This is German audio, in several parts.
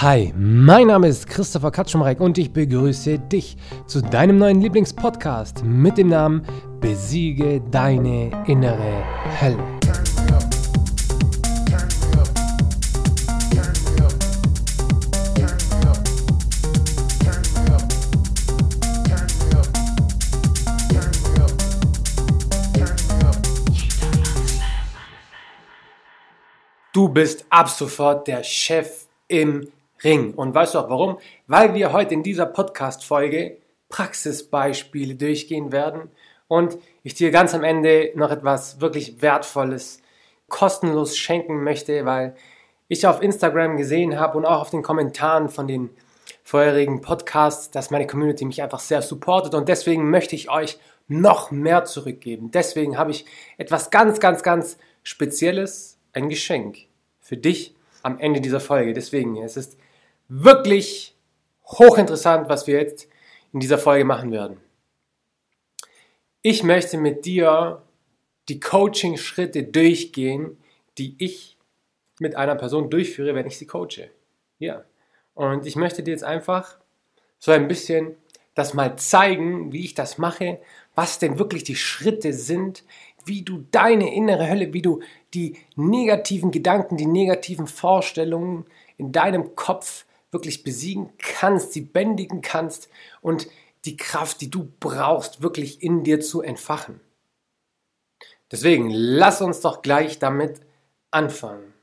Hi, mein Name ist Christopher Katschumreck und ich begrüße dich zu deinem neuen Lieblingspodcast mit dem Namen Besiege deine innere Hölle. Du bist ab sofort der Chef im Ring. Und weißt du auch warum? Weil wir heute in dieser Podcast-Folge Praxisbeispiele durchgehen werden und ich dir ganz am Ende noch etwas wirklich Wertvolles kostenlos schenken möchte, weil ich auf Instagram gesehen habe und auch auf den Kommentaren von den vorherigen Podcasts, dass meine Community mich einfach sehr supportet und deswegen möchte ich euch noch mehr zurückgeben. Deswegen habe ich etwas ganz, ganz, ganz Spezielles, ein Geschenk für dich am Ende dieser Folge. Deswegen, es ist wirklich hochinteressant, was wir jetzt in dieser Folge machen werden. Ich möchte mit dir die Coaching-Schritte durchgehen, die ich mit einer Person durchführe, wenn ich sie coache. Ja. Und ich möchte dir jetzt einfach so ein bisschen das mal zeigen, wie ich das mache, was denn wirklich die Schritte sind, wie du deine innere Hölle, wie du die negativen Gedanken, die negativen Vorstellungen in deinem Kopf wirklich besiegen kannst, sie bändigen kannst und die Kraft, die du brauchst, wirklich in dir zu entfachen. Deswegen, lass uns doch gleich damit anfangen.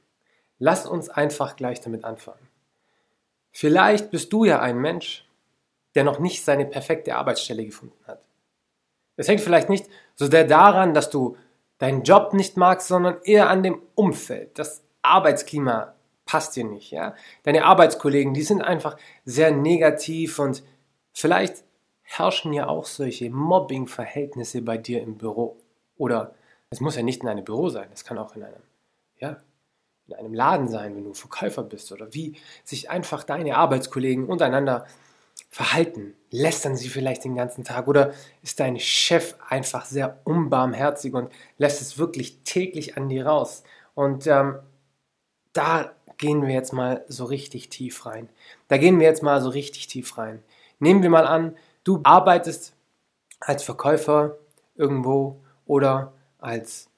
Lass uns einfach gleich damit anfangen. Vielleicht bist du ja ein Mensch, der noch nicht seine perfekte Arbeitsstelle gefunden hat. Es hängt vielleicht nicht so sehr daran, dass du deinen Job nicht magst, sondern eher an dem Umfeld. Das Arbeitsklima passt dir nicht, ja. Deine Arbeitskollegen, die sind einfach sehr negativ und vielleicht herrschen ja auch solche Mobbing-Verhältnisse bei dir im Büro. Oder es muss ja nicht in einem Büro sein, es kann auch in einem, ja, in einem Laden sein, wenn du Verkäufer bist oder wie sich einfach deine Arbeitskollegen untereinander verhalten. Lästern sie vielleicht den ganzen Tag oder ist dein Chef einfach sehr unbarmherzig und lässt es wirklich täglich an dir raus? Und ähm, da gehen wir jetzt mal so richtig tief rein. Da gehen wir jetzt mal so richtig tief rein. Nehmen wir mal an, du arbeitest als Verkäufer irgendwo oder als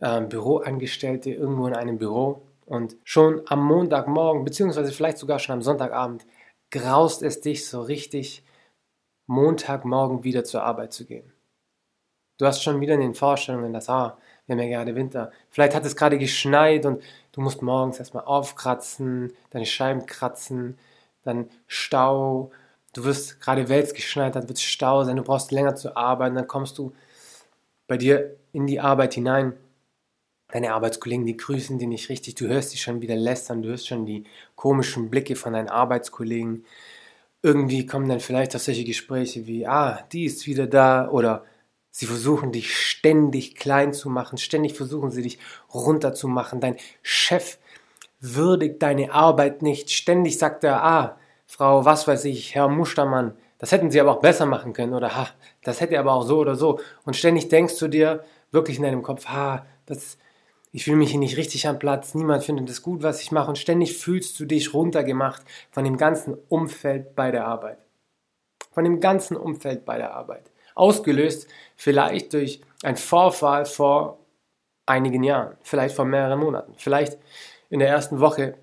äh, Büroangestellte irgendwo in einem Büro und schon am Montagmorgen, beziehungsweise vielleicht sogar schon am Sonntagabend, graust es dich so richtig, Montagmorgen wieder zur Arbeit zu gehen. Du hast schon wieder in den Vorstellungen, dass, ah, wir haben ja gerade Winter. Vielleicht hat es gerade geschneit und du musst morgens erstmal aufkratzen, deine Scheiben kratzen, dann Stau. Du wirst gerade wälz dann wird es Stau sein, du brauchst länger zu arbeiten, dann kommst du bei dir in die Arbeit hinein. Deine Arbeitskollegen, die grüßen dich nicht richtig, du hörst dich schon wieder lästern, du hörst schon die komischen Blicke von deinen Arbeitskollegen. Irgendwie kommen dann vielleicht auch solche Gespräche wie, ah, die ist wieder da oder Sie versuchen dich ständig klein zu machen, ständig versuchen sie dich runterzumachen. Dein Chef würdigt deine Arbeit nicht. Ständig sagt er, ah, Frau, was weiß ich, Herr Mustermann, das hätten Sie aber auch besser machen können oder ha, das hätte aber auch so oder so. Und ständig denkst du dir wirklich in deinem Kopf, ha, das, ich fühle mich hier nicht richtig am Platz, niemand findet es gut, was ich mache. Und ständig fühlst du dich runtergemacht von dem ganzen Umfeld bei der Arbeit. Von dem ganzen Umfeld bei der Arbeit. Ausgelöst vielleicht durch einen Vorfall vor einigen Jahren, vielleicht vor mehreren Monaten, vielleicht in der ersten Woche,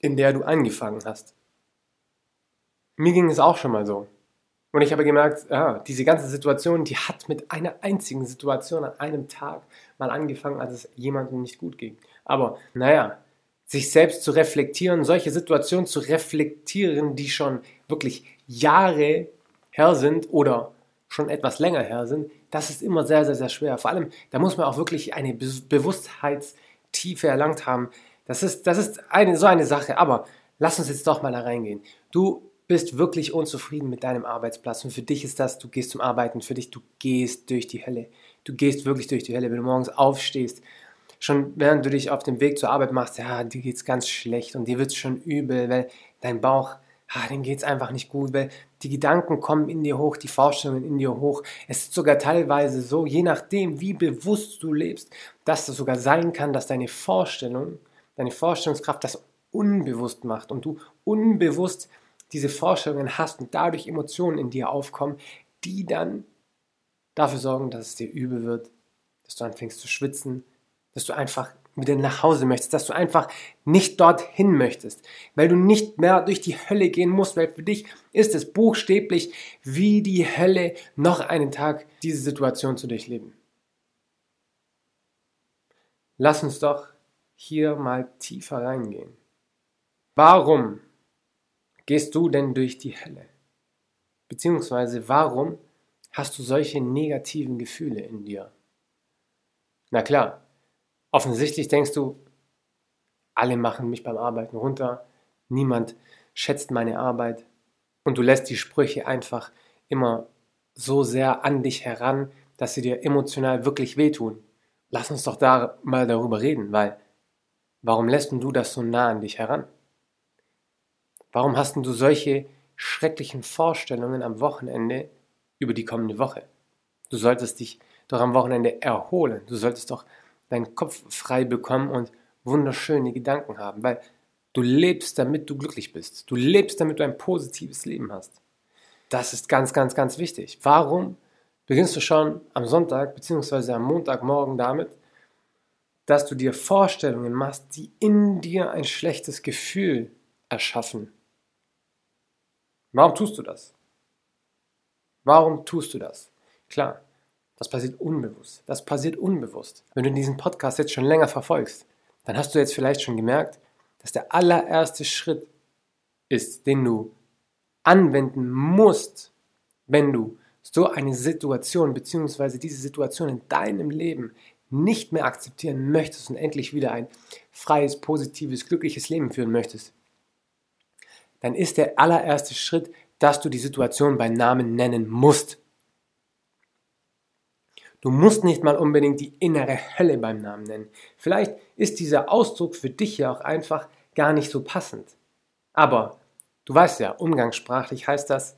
in der du angefangen hast. Mir ging es auch schon mal so. Und ich habe gemerkt, ja, diese ganze Situation, die hat mit einer einzigen Situation an einem Tag mal angefangen, als es jemandem nicht gut ging. Aber naja, sich selbst zu reflektieren, solche Situationen zu reflektieren, die schon wirklich Jahre her sind oder schon etwas länger her sind, das ist immer sehr, sehr, sehr schwer. Vor allem, da muss man auch wirklich eine Be Bewusstheitstiefe erlangt haben. Das ist, das ist eine, so eine Sache. Aber lass uns jetzt doch mal da reingehen. Du bist wirklich unzufrieden mit deinem Arbeitsplatz und für dich ist das, du gehst zum Arbeiten, für dich, du gehst durch die Hölle. Du gehst wirklich durch die Hölle, wenn du morgens aufstehst. Schon während du dich auf dem Weg zur Arbeit machst, ja, dir es ganz schlecht und dir wird es schon übel, weil dein Bauch ah, dem geht es einfach nicht gut, weil die Gedanken kommen in dir hoch, die Vorstellungen in dir hoch. Es ist sogar teilweise so, je nachdem, wie bewusst du lebst, dass es sogar sein kann, dass deine Vorstellung, deine Vorstellungskraft das unbewusst macht und du unbewusst diese Vorstellungen hast und dadurch Emotionen in dir aufkommen, die dann dafür sorgen, dass es dir übel wird, dass du anfängst zu schwitzen, dass du einfach wieder nach Hause möchtest, dass du einfach nicht dorthin möchtest, weil du nicht mehr durch die Hölle gehen musst, weil für dich ist es buchstäblich wie die Hölle, noch einen Tag diese Situation zu durchleben. Lass uns doch hier mal tiefer reingehen. Warum gehst du denn durch die Hölle? Beziehungsweise warum hast du solche negativen Gefühle in dir? Na klar, offensichtlich denkst du, alle machen mich beim Arbeiten runter, niemand schätzt meine Arbeit und du lässt die Sprüche einfach immer so sehr an dich heran, dass sie dir emotional wirklich wehtun. Lass uns doch da mal darüber reden, weil warum lässt du das so nah an dich heran? Warum hast du solche schrecklichen Vorstellungen am Wochenende über die kommende Woche? Du solltest dich doch am Wochenende erholen. Du solltest doch deinen Kopf frei bekommen und wunderschöne Gedanken haben, weil du lebst, damit du glücklich bist. Du lebst, damit du ein positives Leben hast. Das ist ganz, ganz, ganz wichtig. Warum beginnst du schon am Sonntag bzw. am Montagmorgen damit, dass du dir Vorstellungen machst, die in dir ein schlechtes Gefühl erschaffen? Warum tust du das? Warum tust du das? Klar, das passiert unbewusst. Das passiert unbewusst. Wenn du diesen Podcast jetzt schon länger verfolgst, dann hast du jetzt vielleicht schon gemerkt, dass der allererste Schritt ist, den du anwenden musst, wenn du so eine Situation bzw. diese Situation in deinem Leben nicht mehr akzeptieren möchtest und endlich wieder ein freies, positives, glückliches Leben führen möchtest, dann ist der allererste Schritt, dass du die Situation beim Namen nennen musst. Du musst nicht mal unbedingt die innere Hölle beim Namen nennen. Vielleicht ist dieser Ausdruck für dich ja auch einfach gar nicht so passend. Aber du weißt ja, umgangssprachlich heißt das,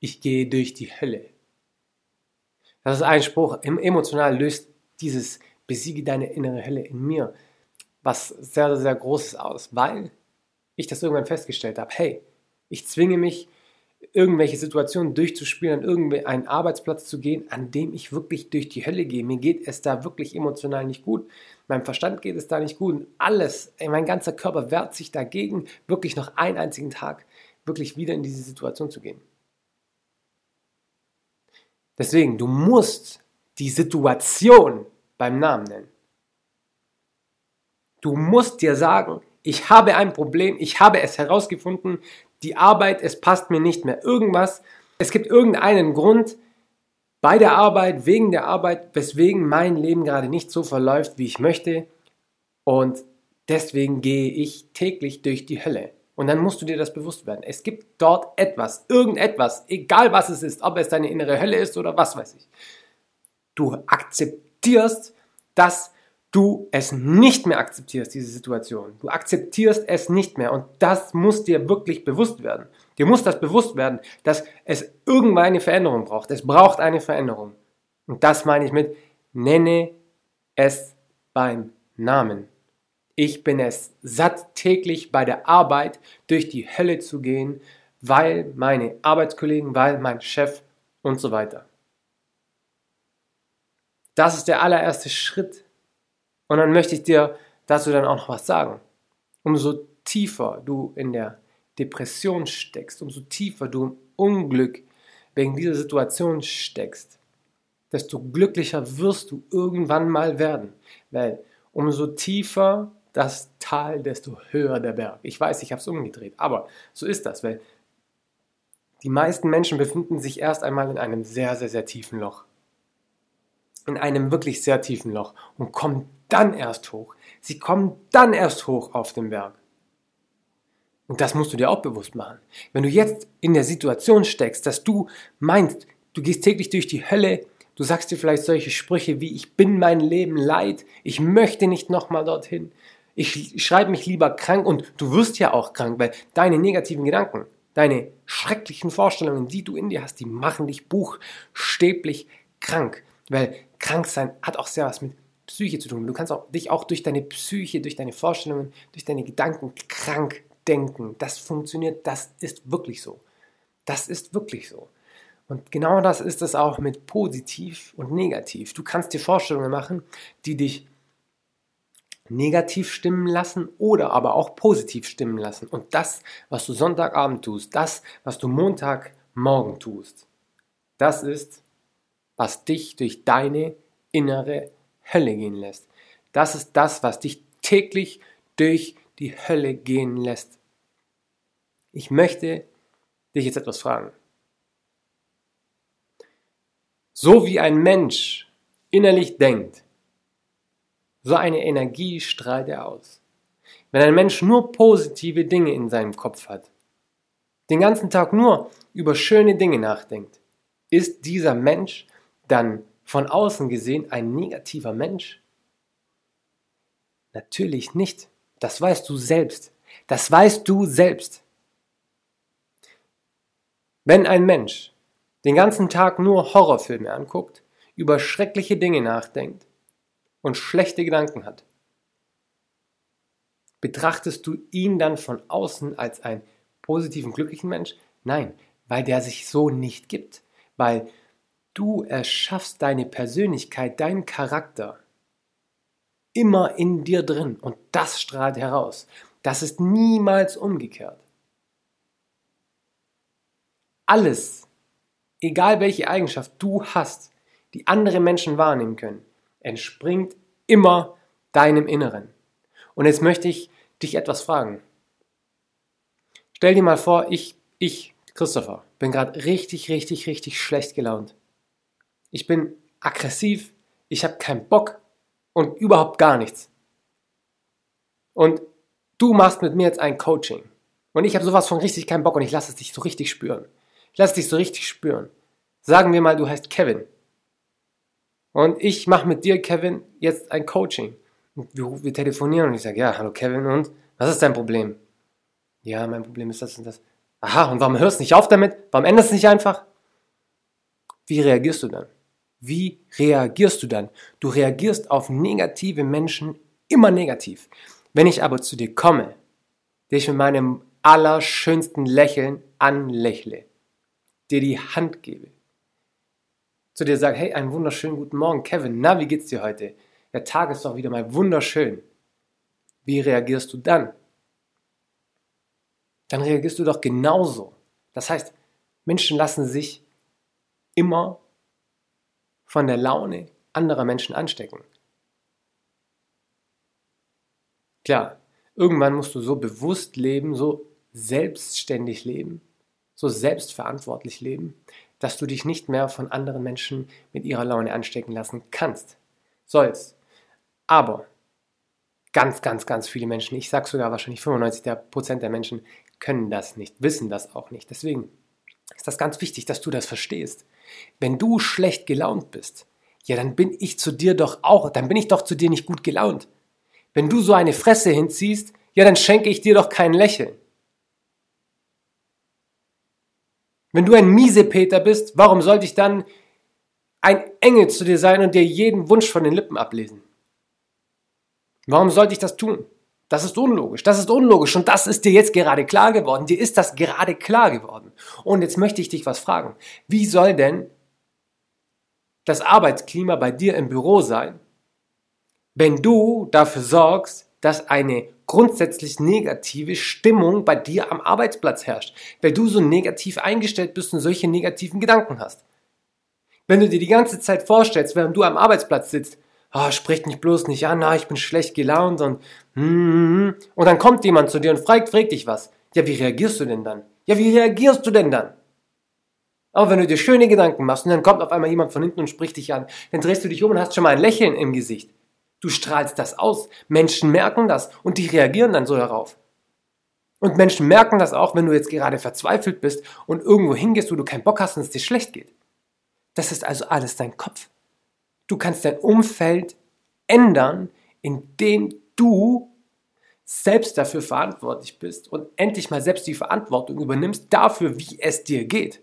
ich gehe durch die Hölle. Das ist ein Spruch, emotional löst dieses besiege deine innere Hölle in mir was sehr, sehr Großes aus, weil ich das irgendwann festgestellt habe, hey, ich zwinge mich irgendwelche Situationen durchzuspielen, an irgendeinen Arbeitsplatz zu gehen, an dem ich wirklich durch die Hölle gehe. Mir geht es da wirklich emotional nicht gut. Meinem Verstand geht es da nicht gut. Und alles, mein ganzer Körper wehrt sich dagegen, wirklich noch einen einzigen Tag wirklich wieder in diese Situation zu gehen. Deswegen, du musst die Situation beim Namen nennen. Du musst dir sagen, ich habe ein Problem, ich habe es herausgefunden, die Arbeit, es passt mir nicht mehr. Irgendwas, es gibt irgendeinen Grund bei der Arbeit, wegen der Arbeit, weswegen mein Leben gerade nicht so verläuft, wie ich möchte. Und deswegen gehe ich täglich durch die Hölle. Und dann musst du dir das bewusst werden. Es gibt dort etwas, irgendetwas, egal was es ist, ob es deine innere Hölle ist oder was weiß ich. Du akzeptierst, dass du es nicht mehr akzeptierst, diese Situation. Du akzeptierst es nicht mehr und das muss dir wirklich bewusst werden. Dir muss das bewusst werden, dass es irgendwann eine Veränderung braucht. Es braucht eine Veränderung. Und das meine ich mit, nenne es beim Namen. Ich bin es satt, täglich bei der Arbeit durch die Hölle zu gehen, weil meine Arbeitskollegen, weil mein Chef und so weiter. Das ist der allererste Schritt, und dann möchte ich dir dazu dann auch noch was sagen. Umso tiefer du in der Depression steckst, umso tiefer du im Unglück wegen dieser Situation steckst, desto glücklicher wirst du irgendwann mal werden. Weil umso tiefer das Tal, desto höher der Berg. Ich weiß, ich habe es umgedreht, aber so ist das, weil die meisten Menschen befinden sich erst einmal in einem sehr, sehr, sehr tiefen Loch. In einem wirklich sehr tiefen Loch und kommen dann erst hoch. Sie kommen dann erst hoch auf den Berg. Und das musst du dir auch bewusst machen. Wenn du jetzt in der Situation steckst, dass du meinst, du gehst täglich durch die Hölle, du sagst dir vielleicht solche Sprüche wie ich bin mein Leben leid, ich möchte nicht nochmal dorthin, ich schreibe mich lieber krank und du wirst ja auch krank, weil deine negativen Gedanken, deine schrecklichen Vorstellungen, die du in dir hast, die machen dich buchstäblich krank, weil krank sein hat auch sehr was mit Psyche zu tun. Du kannst auch, dich auch durch deine Psyche, durch deine Vorstellungen, durch deine Gedanken krank denken. Das funktioniert, das ist wirklich so. Das ist wirklich so. Und genau das ist es auch mit positiv und negativ. Du kannst dir Vorstellungen machen, die dich negativ stimmen lassen oder aber auch positiv stimmen lassen. Und das, was du Sonntagabend tust, das, was du Montagmorgen tust, das ist, was dich durch deine innere Hölle gehen lässt. Das ist das, was dich täglich durch die Hölle gehen lässt. Ich möchte dich jetzt etwas fragen. So wie ein Mensch innerlich denkt, so eine Energie strahlt er aus. Wenn ein Mensch nur positive Dinge in seinem Kopf hat, den ganzen Tag nur über schöne Dinge nachdenkt, ist dieser Mensch dann von außen gesehen ein negativer Mensch? Natürlich nicht. Das weißt du selbst. Das weißt du selbst. Wenn ein Mensch den ganzen Tag nur Horrorfilme anguckt, über schreckliche Dinge nachdenkt und schlechte Gedanken hat, betrachtest du ihn dann von außen als einen positiven, glücklichen Mensch? Nein, weil der sich so nicht gibt, weil Du erschaffst deine Persönlichkeit, deinen Charakter immer in dir drin und das strahlt heraus. Das ist niemals umgekehrt. Alles, egal welche Eigenschaft du hast, die andere Menschen wahrnehmen können, entspringt immer deinem Inneren. Und jetzt möchte ich dich etwas fragen. Stell dir mal vor, ich, ich, Christopher, bin gerade richtig, richtig, richtig schlecht gelaunt ich bin aggressiv, ich habe keinen Bock und überhaupt gar nichts. Und du machst mit mir jetzt ein Coaching. Und ich habe sowas von richtig keinen Bock und ich lasse es dich so richtig spüren. Ich lasse dich so richtig spüren. Sagen wir mal, du heißt Kevin. Und ich mache mit dir, Kevin, jetzt ein Coaching. Und wir, wir telefonieren und ich sage, ja, hallo Kevin, und was ist dein Problem? Ja, mein Problem ist das und das. Aha, und warum hörst du nicht auf damit? Warum änderst du nicht einfach? Wie reagierst du dann? Wie reagierst du dann? Du reagierst auf negative Menschen immer negativ. Wenn ich aber zu dir komme, dich mit meinem allerschönsten Lächeln anlächle, dir die Hand gebe, zu dir sage, hey, einen wunderschönen guten Morgen, Kevin, na, wie geht's dir heute? Der Tag ist doch wieder mal wunderschön. Wie reagierst du dann? Dann reagierst du doch genauso. Das heißt, Menschen lassen sich immer von der Laune anderer Menschen anstecken. Klar, irgendwann musst du so bewusst leben, so selbstständig leben, so selbstverantwortlich leben, dass du dich nicht mehr von anderen Menschen mit ihrer Laune anstecken lassen kannst, sollst. Aber ganz, ganz, ganz viele Menschen, ich sage sogar wahrscheinlich 95% der Menschen, können das nicht, wissen das auch nicht. Deswegen ist das ganz wichtig, dass du das verstehst. Wenn du schlecht gelaunt bist, ja, dann bin ich zu dir doch auch, dann bin ich doch zu dir nicht gut gelaunt. Wenn du so eine Fresse hinziehst, ja, dann schenke ich dir doch kein Lächeln. Wenn du ein Miesepeter bist, warum sollte ich dann ein Engel zu dir sein und dir jeden Wunsch von den Lippen ablesen? Warum sollte ich das tun? Das ist unlogisch, das ist unlogisch und das ist dir jetzt gerade klar geworden. Dir ist das gerade klar geworden. Und jetzt möchte ich dich was fragen. Wie soll denn das Arbeitsklima bei dir im Büro sein, wenn du dafür sorgst, dass eine grundsätzlich negative Stimmung bei dir am Arbeitsplatz herrscht, weil du so negativ eingestellt bist und solche negativen Gedanken hast. Wenn du dir die ganze Zeit vorstellst, während du am Arbeitsplatz sitzt, oh, sprich mich bloß nicht an, ah, ich bin schlecht gelaunt und hm, und dann kommt jemand zu dir und fragt, fragt dich was. Ja, wie reagierst du denn dann? Ja, wie reagierst du denn dann? Aber wenn du dir schöne Gedanken machst und dann kommt auf einmal jemand von hinten und spricht dich an, dann drehst du dich um und hast schon mal ein Lächeln im Gesicht. Du strahlst das aus. Menschen merken das und die reagieren dann so darauf. Und Menschen merken das auch, wenn du jetzt gerade verzweifelt bist und irgendwo hingehst, wo du keinen Bock hast und es dir schlecht geht. Das ist also alles dein Kopf. Du kannst dein Umfeld ändern, indem du selbst dafür verantwortlich bist und endlich mal selbst die Verantwortung übernimmst dafür, wie es dir geht.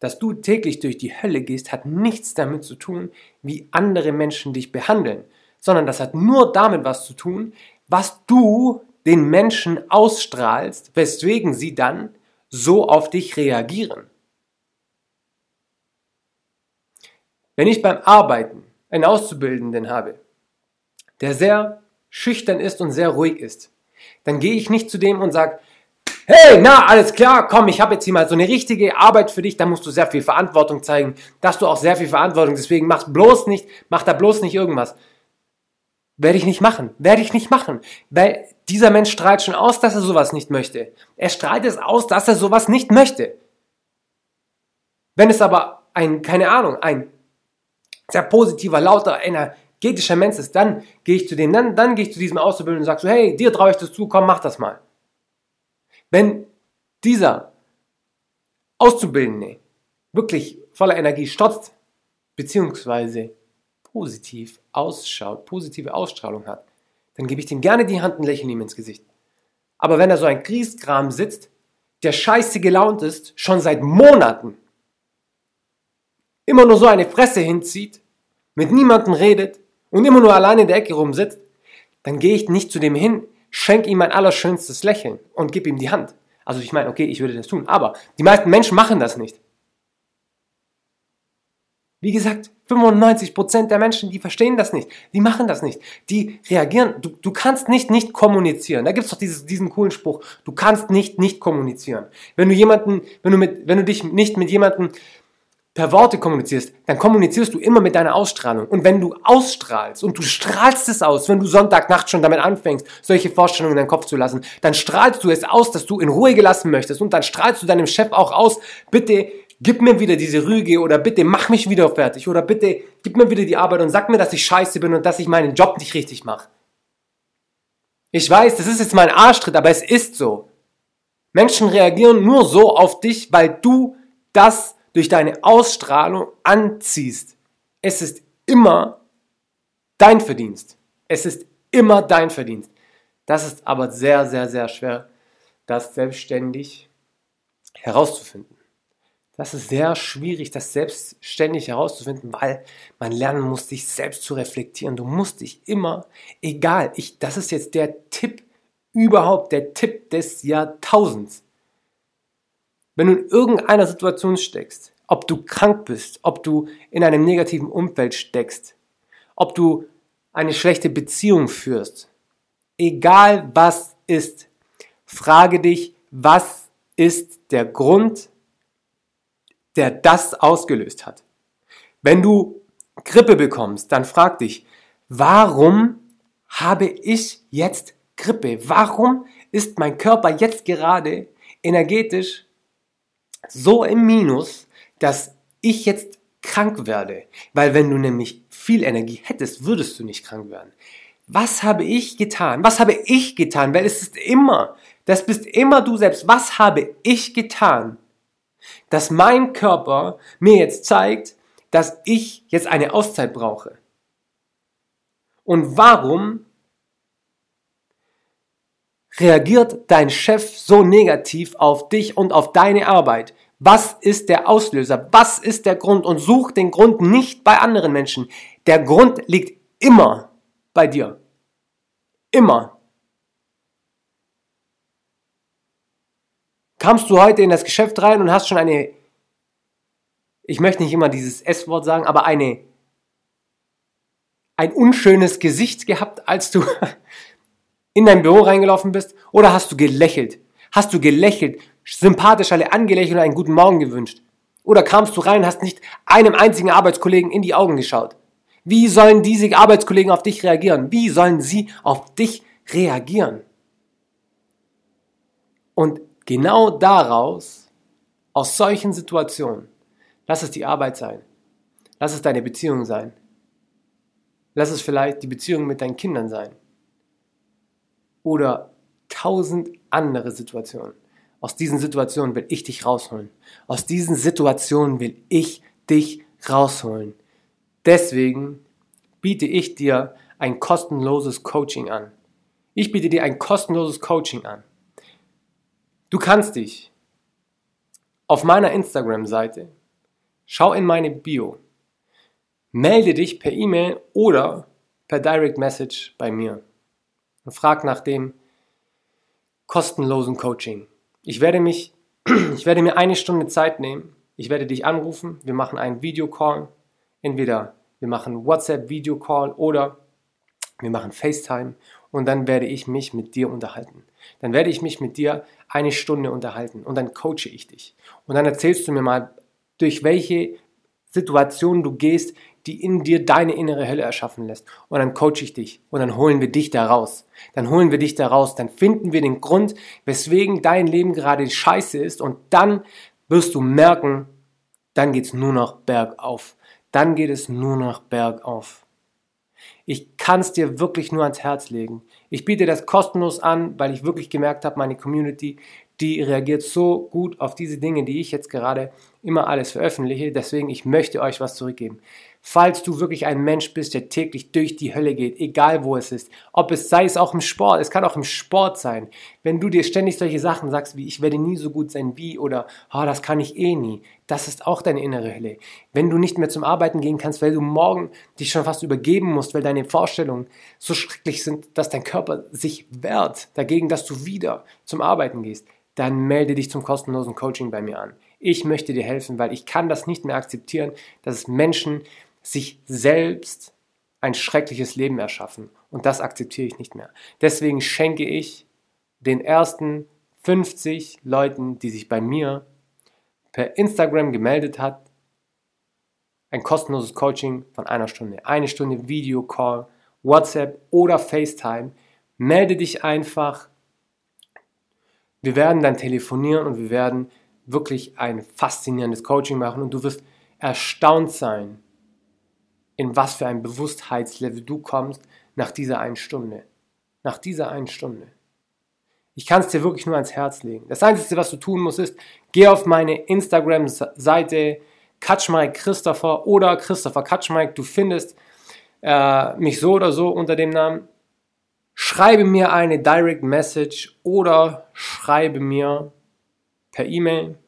dass du täglich durch die Hölle gehst, hat nichts damit zu tun, wie andere Menschen dich behandeln, sondern das hat nur damit was zu tun, was du den Menschen ausstrahlst, weswegen sie dann so auf dich reagieren. Wenn ich beim Arbeiten einen Auszubildenden habe, der sehr schüchtern ist und sehr ruhig ist, dann gehe ich nicht zu dem und sage, hey, na, alles klar, komm, ich habe jetzt hier mal so eine richtige Arbeit für dich, da musst du sehr viel Verantwortung zeigen, da hast du auch sehr viel Verantwortung, deswegen mach bloß nicht, mach da bloß nicht irgendwas. Werde ich nicht machen, werde ich nicht machen, weil dieser Mensch strahlt schon aus, dass er sowas nicht möchte. Er strahlt es aus, dass er sowas nicht möchte. Wenn es aber ein, keine Ahnung, ein sehr positiver, lauter, energetischer Mensch ist, dann gehe ich zu dem, dann, dann gehe ich zu diesem Auszubildenden und sage so, hey, dir traue ich das zu, komm, mach das mal. Wenn dieser Auszubildende wirklich voller Energie stotzt, beziehungsweise positiv ausschaut, positive Ausstrahlung hat, dann gebe ich dem gerne die Hand und lächle ihm ins Gesicht. Aber wenn er so ein Grieskram sitzt, der scheiße gelaunt ist, schon seit Monaten, immer nur so eine Fresse hinzieht, mit niemandem redet und immer nur alleine in der Ecke rumsitzt, dann gehe ich nicht zu dem hin, schenke ihm mein allerschönstes Lächeln und gebe ihm die Hand. Also ich meine, okay, ich würde das tun, aber die meisten Menschen machen das nicht. Wie gesagt, 95% der Menschen, die verstehen das nicht. Die machen das nicht. Die reagieren. Du, du kannst nicht nicht kommunizieren. Da gibt es doch dieses, diesen coolen Spruch. Du kannst nicht nicht kommunizieren. Wenn du jemanden, wenn du, mit, wenn du dich nicht mit jemandem per Worte kommunizierst, dann kommunizierst du immer mit deiner Ausstrahlung. Und wenn du ausstrahlst und du strahlst es aus, wenn du Sonntagnacht schon damit anfängst, solche Vorstellungen in deinen Kopf zu lassen, dann strahlst du es aus, dass du in Ruhe gelassen möchtest. Und dann strahlst du deinem Chef auch aus, bitte gib mir wieder diese Rüge oder bitte mach mich wieder fertig oder bitte gib mir wieder die Arbeit und sag mir, dass ich scheiße bin und dass ich meinen Job nicht richtig mache. Ich weiß, das ist jetzt mein Arschtritt, aber es ist so. Menschen reagieren nur so auf dich, weil du das durch deine Ausstrahlung anziehst. Es ist immer dein Verdienst. Es ist immer dein Verdienst. Das ist aber sehr, sehr, sehr schwer, das selbstständig herauszufinden. Das ist sehr schwierig, das selbstständig herauszufinden, weil man lernen muss, sich selbst zu reflektieren. Du musst dich immer, egal, ich, das ist jetzt der Tipp überhaupt, der Tipp des Jahrtausends. Wenn du in irgendeiner Situation steckst, ob du krank bist, ob du in einem negativen Umfeld steckst, ob du eine schlechte Beziehung führst, egal was ist, frage dich, was ist der Grund, der das ausgelöst hat. Wenn du Grippe bekommst, dann frag dich, warum habe ich jetzt Grippe? Warum ist mein Körper jetzt gerade energetisch so im Minus, dass ich jetzt krank werde. Weil wenn du nämlich viel Energie hättest, würdest du nicht krank werden. Was habe ich getan? Was habe ich getan? Weil es ist immer, das bist immer du selbst. Was habe ich getan, dass mein Körper mir jetzt zeigt, dass ich jetzt eine Auszeit brauche? Und warum reagiert dein Chef so negativ auf dich und auf deine Arbeit? Was ist der Auslöser? Was ist der Grund? Und such den Grund nicht bei anderen Menschen. Der Grund liegt immer bei dir. Immer. Kamst du heute in das Geschäft rein und hast schon eine, ich möchte nicht immer dieses S-Wort sagen, aber eine, ein unschönes Gesicht gehabt, als du in dein Büro reingelaufen bist? Oder hast du gelächelt? Hast du gelächelt, sympathisch alle angelächelt und einen guten Morgen gewünscht? Oder kamst du rein und hast nicht einem einzigen Arbeitskollegen in die Augen geschaut? Wie sollen diese Arbeitskollegen auf dich reagieren? Wie sollen sie auf dich reagieren? Und genau daraus, aus solchen Situationen, lass es die Arbeit sein. Lass es deine Beziehung sein. Lass es vielleicht die Beziehung mit deinen Kindern sein. Oder tausend andere Situationen. Aus diesen Situationen will ich dich rausholen. Aus diesen Situationen will ich dich rausholen. Deswegen biete ich dir ein kostenloses Coaching an. Ich biete dir ein kostenloses Coaching an. Du kannst dich auf meiner Instagram-Seite Schau in meine Bio. Melde dich per E-Mail oder per Direct Message bei mir und frag nach dem kostenlosen Coaching. Ich werde mich, ich werde mir eine Stunde Zeit nehmen. Ich werde dich anrufen. Wir machen einen Videocall. Entweder wir machen WhatsApp Videocall oder wir machen FaceTime und dann werde ich mich mit dir unterhalten. Dann werde ich mich mit dir eine Stunde unterhalten und dann coache ich dich. Und dann erzählst du mir mal, durch welche Situation du gehst, die in dir deine innere Hölle erschaffen lässt. Und dann coache ich dich und dann holen wir dich da raus. Dann holen wir dich da raus. Dann finden wir den Grund, weswegen dein Leben gerade scheiße ist. Und dann wirst du merken, dann geht es nur noch bergauf. Dann geht es nur noch bergauf. Ich kann es dir wirklich nur ans Herz legen. Ich biete das kostenlos an, weil ich wirklich gemerkt habe, meine Community, die reagiert so gut auf diese Dinge, die ich jetzt gerade immer alles veröffentliche. Deswegen, ich möchte euch was zurückgeben. Falls du wirklich ein Mensch bist, der täglich durch die Hölle geht, egal wo es ist, ob es sei es auch im Sport, es kann auch im Sport sein, wenn du dir ständig solche Sachen sagst wie ich werde nie so gut sein wie oder oh, das kann ich eh nie, das ist auch deine innere Hölle. Wenn du nicht mehr zum Arbeiten gehen kannst, weil du morgen dich schon fast übergeben musst, weil deine Vorstellungen so schrecklich sind, dass dein Körper sich wehrt dagegen, dass du wieder zum Arbeiten gehst, dann melde dich zum kostenlosen Coaching bei mir an. Ich möchte dir helfen, weil ich kann das nicht mehr akzeptieren, dass es Menschen sich selbst ein schreckliches Leben erschaffen. Und das akzeptiere ich nicht mehr. Deswegen schenke ich den ersten 50 Leuten, die sich bei mir per Instagram gemeldet hat, ein kostenloses Coaching von einer Stunde. Eine Stunde Videocall, WhatsApp oder FaceTime. Melde dich einfach. Wir werden dann telefonieren und wir werden wirklich ein faszinierendes Coaching machen und du wirst erstaunt sein, in was für ein Bewusstheitslevel du kommst nach dieser einen Stunde. Nach dieser einen Stunde. Ich kann es dir wirklich nur ans Herz legen. Das Einzige, was du tun musst, ist, geh auf meine Instagram-Seite Katschmike Christopher oder Christopher Katschmike. Du findest äh, mich so oder so unter dem Namen. Schreibe mir eine Direct Message oder schreibe mir per E-Mail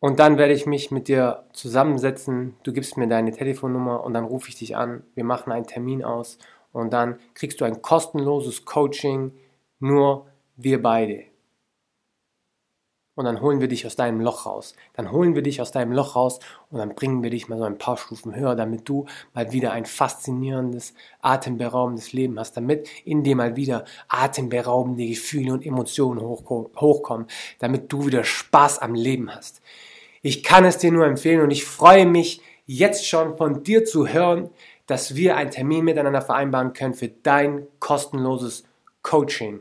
und dann werde ich mich mit dir zusammensetzen. Du gibst mir deine Telefonnummer und dann rufe ich dich an. Wir machen einen Termin aus und dann kriegst du ein kostenloses Coaching, nur wir beide. Und dann holen wir dich aus deinem Loch raus. Dann holen wir dich aus deinem Loch raus und dann bringen wir dich mal so ein paar Stufen höher, damit du mal wieder ein faszinierendes, atemberaubendes Leben hast, damit in dir mal wieder atemberaubende Gefühle und Emotionen hochkommen, damit du wieder Spaß am Leben hast. Ich kann es dir nur empfehlen und ich freue mich jetzt schon von dir zu hören, dass wir einen Termin miteinander vereinbaren können für dein kostenloses Coaching.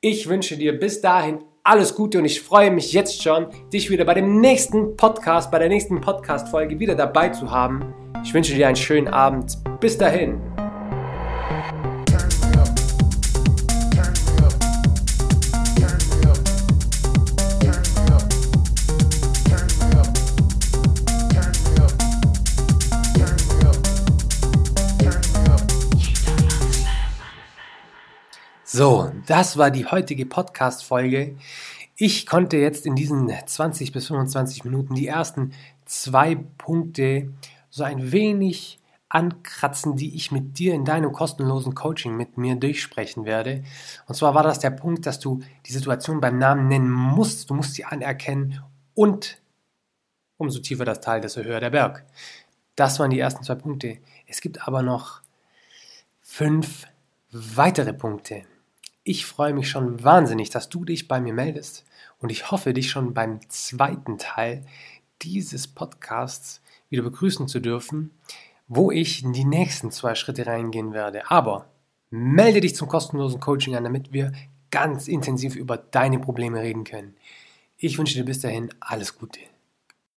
Ich wünsche dir bis dahin alles Gute und ich freue mich jetzt schon, dich wieder bei dem nächsten Podcast, bei der nächsten Podcast-Folge wieder dabei zu haben. Ich wünsche dir einen schönen Abend. Bis dahin. So, das war die heutige Podcast-Folge. Ich konnte jetzt in diesen 20 bis 25 Minuten die ersten zwei Punkte so ein wenig ankratzen, die ich mit dir in deinem kostenlosen Coaching mit mir durchsprechen werde. Und zwar war das der Punkt, dass du die Situation beim Namen nennen musst. Du musst sie anerkennen und umso tiefer das Tal, desto höher der Berg. Das waren die ersten zwei Punkte. Es gibt aber noch fünf weitere Punkte. Ich freue mich schon wahnsinnig, dass du dich bei mir meldest und ich hoffe, dich schon beim zweiten Teil dieses Podcasts wieder begrüßen zu dürfen, wo ich in die nächsten zwei Schritte reingehen werde. Aber melde dich zum kostenlosen Coaching an, damit wir ganz intensiv über deine Probleme reden können. Ich wünsche dir bis dahin alles Gute.